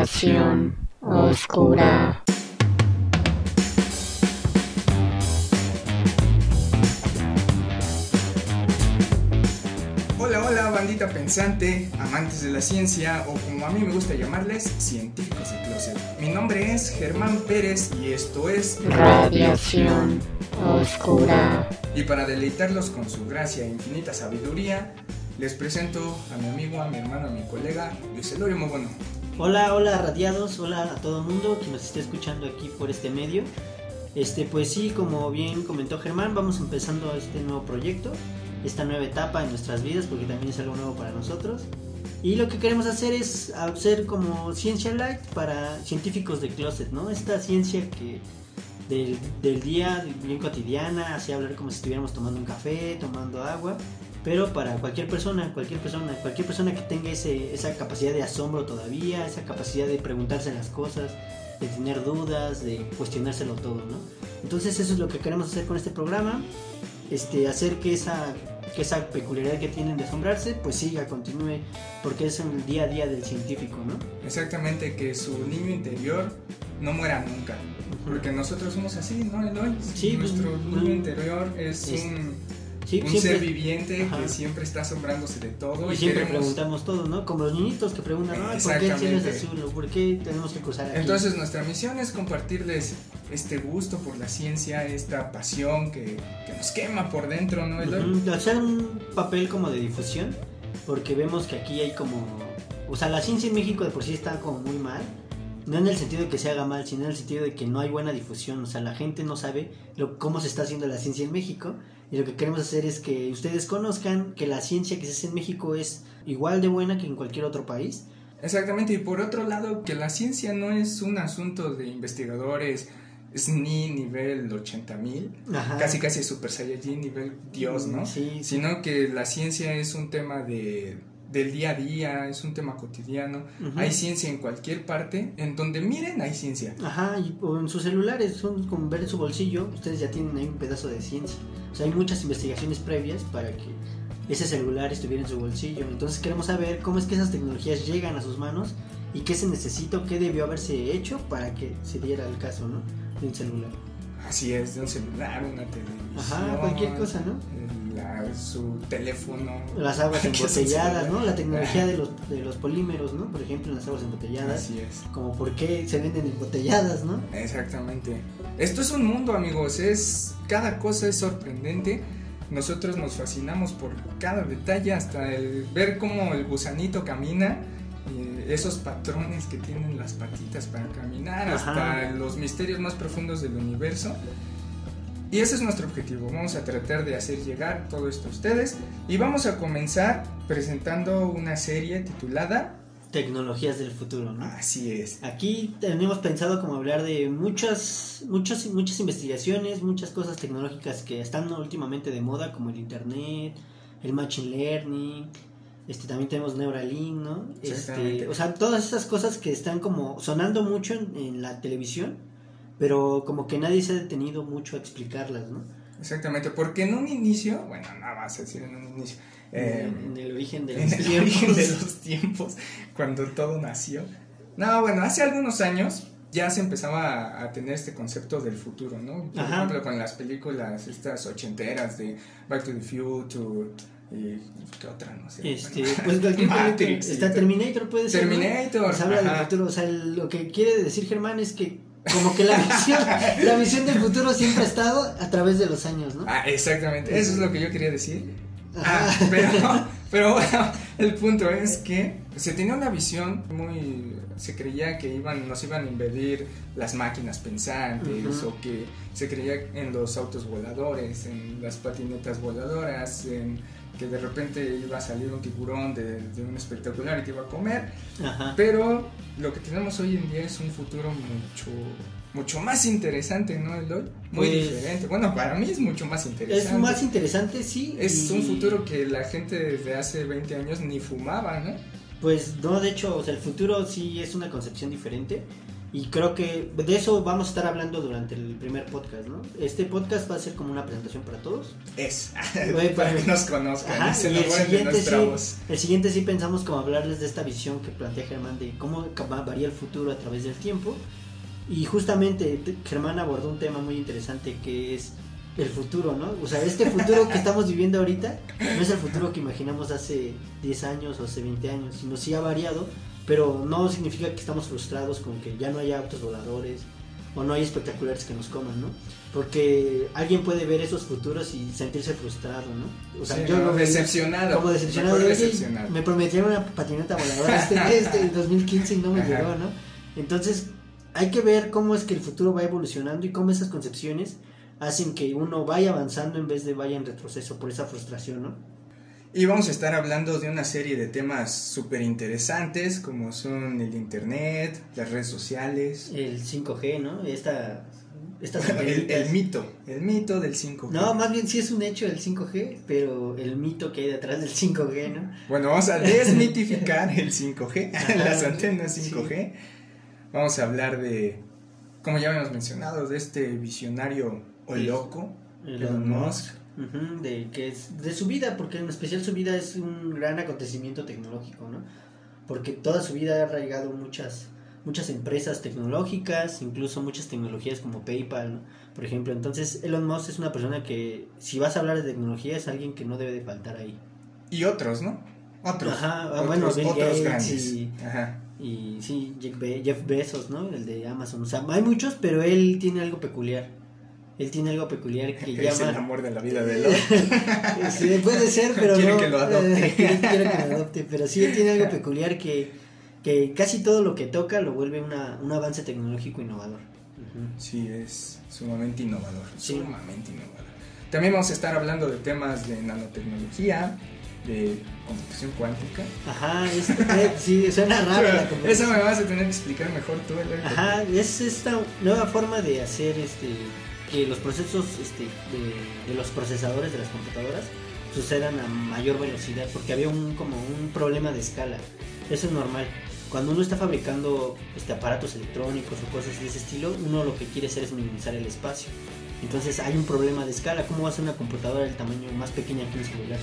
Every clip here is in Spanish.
Radiación oscura. Hola, hola, bandita pensante, amantes de la ciencia o como a mí me gusta llamarles, científicos de closet. Mi nombre es Germán Pérez y esto es Radiación oscura. Y para deleitarlos con su gracia e infinita sabiduría, les presento a mi amigo, a mi hermano, a mi colega, Luis Elorio Mogono. Hola, hola radiados, hola a todo el mundo que nos esté escuchando aquí por este medio. Este, pues sí, como bien comentó Germán, vamos empezando este nuevo proyecto, esta nueva etapa en nuestras vidas, porque también es algo nuevo para nosotros. Y lo que queremos hacer es hacer como ciencia light para científicos de closet, ¿no? Esta ciencia que del, del día, bien cotidiana, así hablar como si estuviéramos tomando un café, tomando agua, pero para cualquier persona, cualquier persona, cualquier persona que tenga ese, esa capacidad de asombro todavía, esa capacidad de preguntarse las cosas, de tener dudas, de cuestionárselo todo, ¿no? Entonces eso es lo que queremos hacer con este programa, este, hacer que esa, que esa peculiaridad que tienen de asombrarse, pues siga, continúe, porque es el día a día del científico, ¿no? Exactamente, que su niño interior no muera nunca. Porque nosotros somos así, ¿no, Eloy? Sí, pues, Nuestro no- niño interior es Es- un, Sí, un siempre- ser viviente Ajá. que siempre está asombrándose de todo. Y siempre queremos- preguntamos todo, ¿no? Como los niñitos que preguntan, "Ay, ¿por qué el cielo es azul? ¿O ¿Por qué tenemos que cruzar aquí? Entonces nuestra misión es compartirles este gusto por la ciencia, esta pasión que, que nos quema por dentro, ¿no, Eloy? Ujú, hacer un papel como de difusión, porque vemos que aquí hay como, o sea, la ciencia en México de por sí está como muy mal, no en el sentido de que se haga mal, sino en el sentido de que no hay buena difusión, o sea, la gente no sabe lo, cómo se está haciendo la ciencia en México, y lo que queremos hacer es que ustedes conozcan que la ciencia que se hace en México es igual de buena que en cualquier otro país. Exactamente, y por otro lado, que la ciencia no es un asunto de investigadores SNI nivel 80.000, Ajá. casi casi Super Saiyajin nivel Dios, ¿no? Sí, sí. Sino que la ciencia es un tema de, del día a día, es un tema cotidiano. Hay ciencia en cualquier parte, en donde miren hay ciencia. Ajá, y o en sus celulares, son como ver en su bolsillo, ustedes ya tienen ahí un pedazo de ciencia. O sea, hay muchas investigaciones previas para que ese celular estuviera en su bolsillo. Entonces queremos saber cómo es que esas tecnologías llegan a sus manos y qué se necesita, qué debió haberse hecho para que se diera el caso, ¿no? De un celular. Así es, de un celular, una televisión. Ajá, cualquier cosa, ¿no? Su teléfono. Las aguas embotelladas. ¿no? La tecnología de los, de los polímeros, ¿no? Por ejemplo, las aguas embotelladas. Así es. Como por qué se venden embotelladas, ¿no? Exactamente. Esto es un mundo, amigos. Es cada cosa es sorprendente. Nosotros nos fascinamos por cada detalle, hasta el ver cómo el gusanito camina, y esos patrones que tienen las patitas para caminar, hasta Ajá. los misterios más profundos del universo. Y ese es nuestro objetivo. Vamos a tratar de hacer llegar todo esto a ustedes y vamos a comenzar presentando una serie titulada Tecnologías del futuro, ¿no? Así es. Aquí tenemos pensado como hablar de muchas, muchas, muchas investigaciones, muchas cosas tecnológicas que están últimamente de moda, como el internet, el machine learning, este también tenemos Neuralink, ¿no? Este, o sea, todas esas cosas que están como sonando mucho en, en la televisión, pero como que nadie se ha detenido mucho a explicarlas, ¿no? Exactamente, porque en un inicio, bueno, nada más decir en un inicio, eh, en el origen de en los el tiempos. origen de los tiempos, cuando todo nació. No, bueno, hace algunos años ya se empezaba a, a tener este concepto del futuro, ¿no? Por Ajá. ejemplo, con las películas estas ochenteras de Back to the Future y qué otra, no sé. Este, Bueno, pues cualquier Matrix, está. Terminator puede ser. ¿no? Terminator, Pues habla del futuro, o sea, lo que quiere decir Germán es que como que la visión, la visión del futuro siempre ha estado a través de los años, ¿no? Ah, exactamente, eso es lo que yo quería decir. Ah, pero, pero bueno, el punto es que se tenía una visión muy... Se creía que iban, nos iban a invadir las máquinas pensantes o que se creía en los autos voladores, en las patinetas voladoras, en que de repente iba a salir un tiburón de, de un espectacular y te iba a comer. Ajá. Pero lo que tenemos hoy en día es un futuro mucho mucho más interesante, ¿no, Eloy? Muy Pues- diferente. Bueno, para mí es mucho más interesante. Es más interesante, sí. Es y- un futuro que la gente desde hace 20 años ni fumaba, ¿no? Pues no, de hecho, o sea, el futuro sí es una concepción diferente. Y creo que de eso vamos a estar hablando durante el primer podcast, ¿no? Este podcast va a ser como una presentación para todos. Es. Güey, para que nos conozcan. Ajá, y se y el siguiente, sí, voz. el siguiente sí pensamos como hablarles de esta visión que plantea Germán de cómo varía el futuro a través del tiempo. Y justamente te- Germán abordó un tema muy interesante que es el futuro, ¿no? O sea, este futuro que estamos viviendo ahorita no es el futuro que imaginamos hace 10 años o hace 20 años, sino sí ha variado, pero no significa que estamos frustrados con que ya no haya autos voladores o no hay espectaculares que nos coman, ¿no? Porque alguien puede ver esos futuros y sentirse frustrado, ¿no? O sea, Sí, yo veía decepcionado. como decepcionado "Oye, decepcionado. me prometieron una patineta voladora este mes del 2015 y no me Ajá. llegó, ¿no? Entonces, hay que ver cómo es que el futuro va evolucionando y cómo esas concepciones hacen que uno vaya avanzando en vez de vaya en retroceso por esa frustración, ¿no? Y vamos a estar hablando de una serie de temas súper interesantes como son el internet, las redes sociales, El 5G, ¿no? Esta, estas el, mito, el mito del 5G. No, más bien sí es un hecho el 5G, pero el mito que hay detrás del 5G, ¿no? Bueno, vamos a desmitificar el 5G, Ajá, las antenas sí. 5G. Vamos a hablar de, como ya habíamos mencionado, de este visionario o loco, Elon Elon Ujú, de que es de su vida, porque en especial su vida es un gran acontecimiento tecnológico, ¿no? Porque toda su vida ha arraigado muchas muchas empresas tecnológicas, incluso muchas tecnologías como PayPal, ¿no? por ejemplo. Entonces, Elon Musk es una persona que si vas a hablar de tecnología es alguien que no debe de faltar ahí. Y otros, ¿no? Otros. Ajá, ah, otros, bueno, Bill otros Gates grandes. y- Ajá. Y sí, Jeff, Be- Jeff Bezos, ¿no? El de Amazon. O sea, hay muchos, pero él tiene algo peculiar. Él tiene algo peculiar que Es el llama... amor de la vida de. Sí, puede ser, pero Quiere no. que lo adopte. Quiere que lo adopte, pero sí él tiene algo peculiar que, que casi todo lo que toca lo vuelve una, un avance tecnológico innovador. Sí, es sumamente innovador. Sí. Sumamente innovador. También vamos a estar hablando de temas de nanotecnología, de computación cuántica. Ajá, es- eh, sí, suena raro la conversación. me vas a tener que explicar mejor tú, Ajá, es esta nueva forma de hacer este que los procesos este, de, los procesadores de las computadoras sucedan a mayor velocidad, porque había un como un problema de escala. Eso es normal. Cuando uno está fabricando este, aparatos electrónicos o cosas de ese estilo, uno lo que quiere hacer es minimizar el espacio. Entonces hay un problema de escala. ¿Cómo va a ser una computadora del tamaño más pequeña que un celular?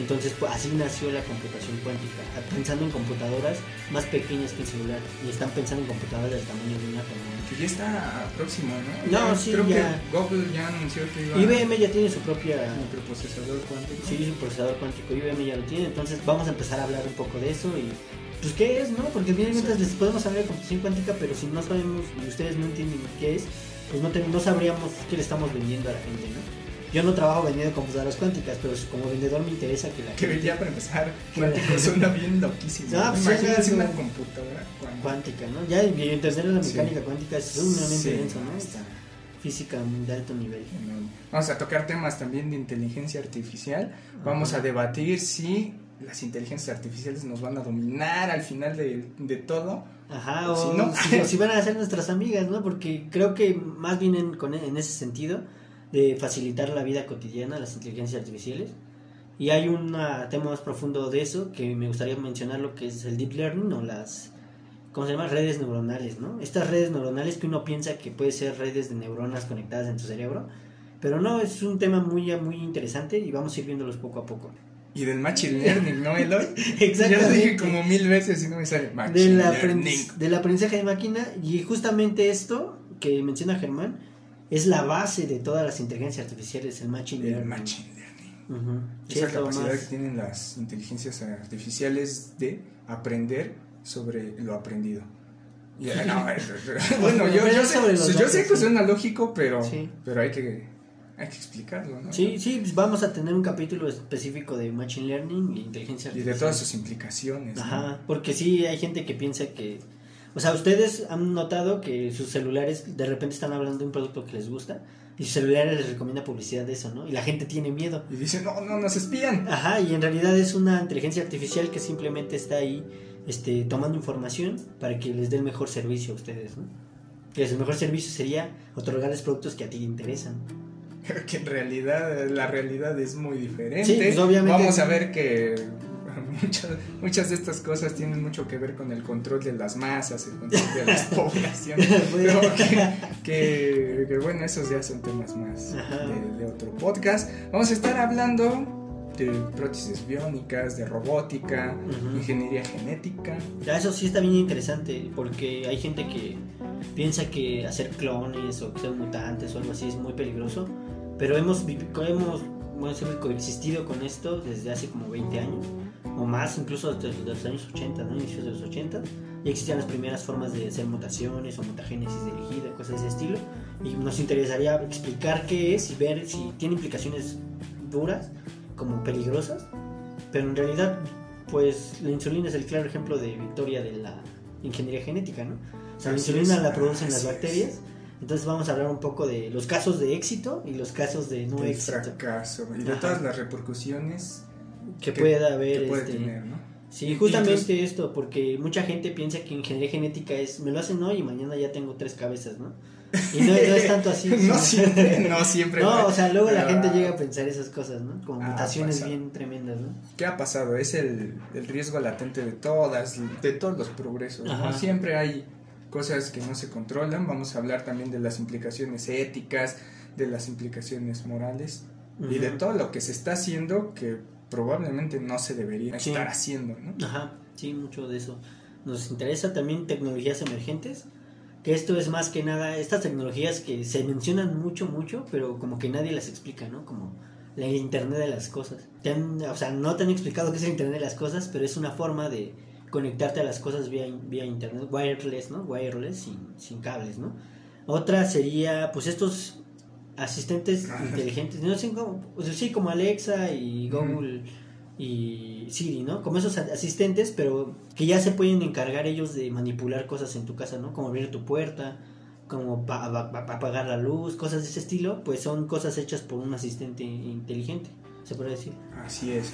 Entonces pues, así nació la computación cuántica, pensando en computadoras más pequeñas que un celular y están pensando en computadoras del tamaño de un átomo. ¿no? Que ya está próximo, ¿no? No, Ya- sí, Creo ya. que Google ya anunció que iba IBM ya tiene su propia microprocesador cuántico. sí, su procesador cuántico, IBM ya lo tiene, entonces vamos a empezar a hablar un poco de eso y pues qué es, ¿no? Porque mientras les podemos hablar de computación cuántica, pero si no sabemos y ustedes no entienden qué es, pues no, te- no sabríamos qué le estamos vendiendo a la gente, ¿no? Yo no trabajo vendiendo computadoras cuánticas, pero como vendedor me interesa que la Que gente ya para empezar, cuántico suena bien loquísimo. Ah, pues suena una computadora cuántica. cuántica, ¿no? Ya y entender la Sí. mecánica cuántica es sumamente Sí, denso, ¿no? está. Física de alto nivel. Vamos a tocar temas también de inteligencia artificial. Vamos a debatir si las inteligencias artificiales nos van a dominar al final de, de todo. Ajá, O si no. si van a ser nuestras amigas, ¿no? Porque creo que más bien en, con- en ese sentido de facilitar la vida cotidiana a las inteligencias artificiales. Y hay un tema más profundo de eso que me gustaría mencionar lo que es el deep learning o las ¿cómo se llama? redes neuronales, ¿no? Estas redes neuronales que uno piensa que puede ser redes de neuronas conectadas en tu cerebro, pero no, es un tema muy muy interesante y vamos a ir viéndolos poco a poco. Y del machine learning, ¿no, Eloy? Ya Exactamente. lo dije como mil veces y no me sale machine del, learning. del aprendizaje de máquina y justamente esto que menciona Germán es la base de todas las inteligencias artificiales, el machine El learning. machine learning. Esa capacidad que tienen las inteligencias artificiales de aprender sobre lo aprendido. Y, no, eh, bueno, yo, yo sé, yo sé que sí. suena lógico, pero, Sí. pero hay que, hay que explicarlo, ¿no? Sí, sí, pues vamos a tener un capítulo específico de machine learning e inteligencia Y artificial. de todas sus implicaciones. ¿no? Ajá, porque sí hay gente que piensa que o sea, ustedes han notado que sus celulares de repente están hablando de un producto que les gusta y sus celulares les recomienda publicidad de eso, ¿no? Y la gente tiene miedo. Y dicen, no, no, nos espían. Ajá, y en realidad es una inteligencia artificial que simplemente está ahí este, tomando información para que les dé el mejor servicio a ustedes, ¿no? Que el mejor servicio sería otorgarles productos que a ti te interesan. que en realidad la realidad es muy diferente. Sí, pues, obviamente- Vamos a ver que muchas, muchas de estas cosas tienen mucho que ver con el control de las masas, el control de las poblaciones. Pero que, que- que, bueno, esos ya son temas más de, de otro podcast. Vamos a estar hablando de prótesis biónicas, de robótica, Ujú. ingeniería genética. Ya eso sí está bien interesante porque hay gente que piensa que hacer clones o que sean mutantes o algo así es muy peligroso, pero hemos, hemos sí, coexistido con esto desde hace como 20 años o más, incluso desde los años 80, ¿no? inicios de los 80. Ya existían las primeras formas de hacer mutaciones o mutagénesis dirigida, cosas de ese estilo. Y nos interesaría explicar qué es y ver si tiene implicaciones duras, como peligrosas, pero en realidad pues la insulina es el claro ejemplo de victoria de la ingeniería genética, ¿no? O sea, la Así insulina es, la producen las así es. bacterias. Entonces vamos a hablar un poco de los casos de éxito y los casos de no éxito fracaso y de Ajá. todas las repercusiones que que- pueda haber. que puede este, tener, ¿no? Sí, justamente esto, porque mucha gente piensa que ingeniería genética es, me lo hacen hoy y mañana ya tengo tres cabezas, ¿no? Y no, no es tanto así. no siempre, no siempre. No, o sea, luego la Pero, gente llega a pensar esas cosas, ¿no? Como Ah, mutaciones bien tremendas, ¿no? ¿Qué ha pasado? Es el, el riesgo latente de todas, de todos los progresos. ¿no? Siempre hay cosas que no se controlan. Vamos a hablar también de las implicaciones éticas, de las implicaciones morales y de todo lo que se está haciendo que probablemente no se debería Sí. estar haciendo, ¿no? Ajá, sí, mucho de eso. Nos interesa también tecnologías emergentes, que esto es más que nada, estas tecnologías que se mencionan mucho, mucho, pero como que nadie las explica, ¿no? Como la Internet de las cosas. Te han- o sea, no te han explicado qué es el Internet de las cosas, pero es una forma de conectarte a las cosas vía, vía Internet, wireless, ¿no? Wireless, sin, sin cables, ¿no? Otra sería, pues estos asistentes inteligentes, no sé cómo, pues sí, como Alexa y Google y Siri, ¿no? Como esos asistentes, pero que ya se pueden encargar ellos de manipular cosas en tu casa, ¿no? Como abrir tu puerta, como pa- pa- pa- apagar la luz, cosas de ese estilo, pues son cosas hechas por un asistente inteligente, se puede decir. Así es.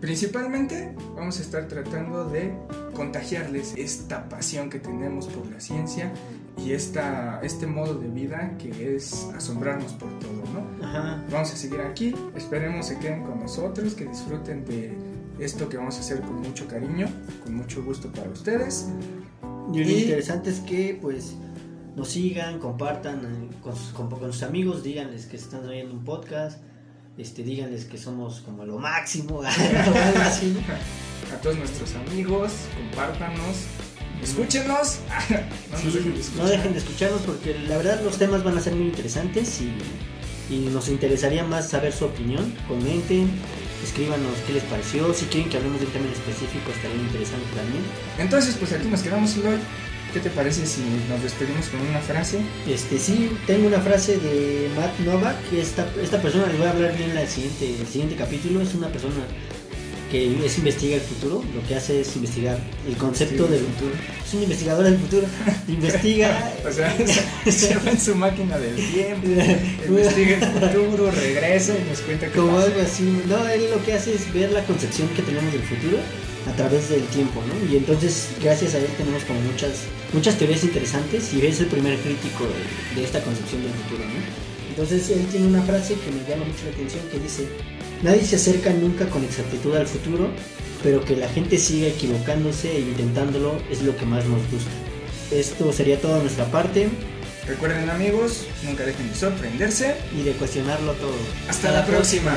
Principalmente vamos a estar tratando de contagiarles esta pasión que tenemos por la ciencia y esta, este modo de vida que es asombrarnos por todo, ¿no? Ajá. Vamos a seguir aquí, esperemos se queden con nosotros, que disfruten de esto que vamos a hacer con mucho cariño, con mucho gusto para ustedes. Y lo Y- interesante es que, pues, nos sigan, compartan eh, con sus, con, con sus amigos, díganles que están oyendo un podcast, este, díganles que somos como lo máximo. A todos nuestros amigos, compártanos, escúchenos. no, Sí, dejen de escuchar. no dejen de escucharnos porque la verdad los temas van a ser muy interesantes y, y nos interesaría más saber su opinión. Comenten, escríbanos qué les pareció. Si quieren que hablemos de un tema en específico, estaría interesante también. Entonces, pues aquí nos quedamos, Eloy. ¿Qué te parece si nos despedimos con una frase? Este sí, tengo una frase de Matt Novak, esta, esta persona, les voy a hablar bien en el siguiente, el siguiente capítulo, es una persona que es investiga el futuro, lo que hace es investigar el concepto del futuro. Es un investigador del futuro, investiga O sea, se, se va en su máquina del tiempo, investiga el futuro, regresa y nos cuenta qué Como pasa. algo así, no, él lo que hace es ver la concepción que tenemos del futuro a través del tiempo, ¿no? Y entonces, gracias a él tenemos como muchas, muchas teorías interesantes y es el primer crítico de, de esta concepción del futuro, ¿no? Entonces, él tiene una frase que me llama mucho la atención que dice, nadie se acerca nunca con exactitud al futuro, pero que la gente siga equivocándose e intentándolo es lo que más nos gusta. Esto sería toda nuestra parte Recuerden amigos, nunca dejen de sorprenderse. y de cuestionarlo todo. Hasta la próxima.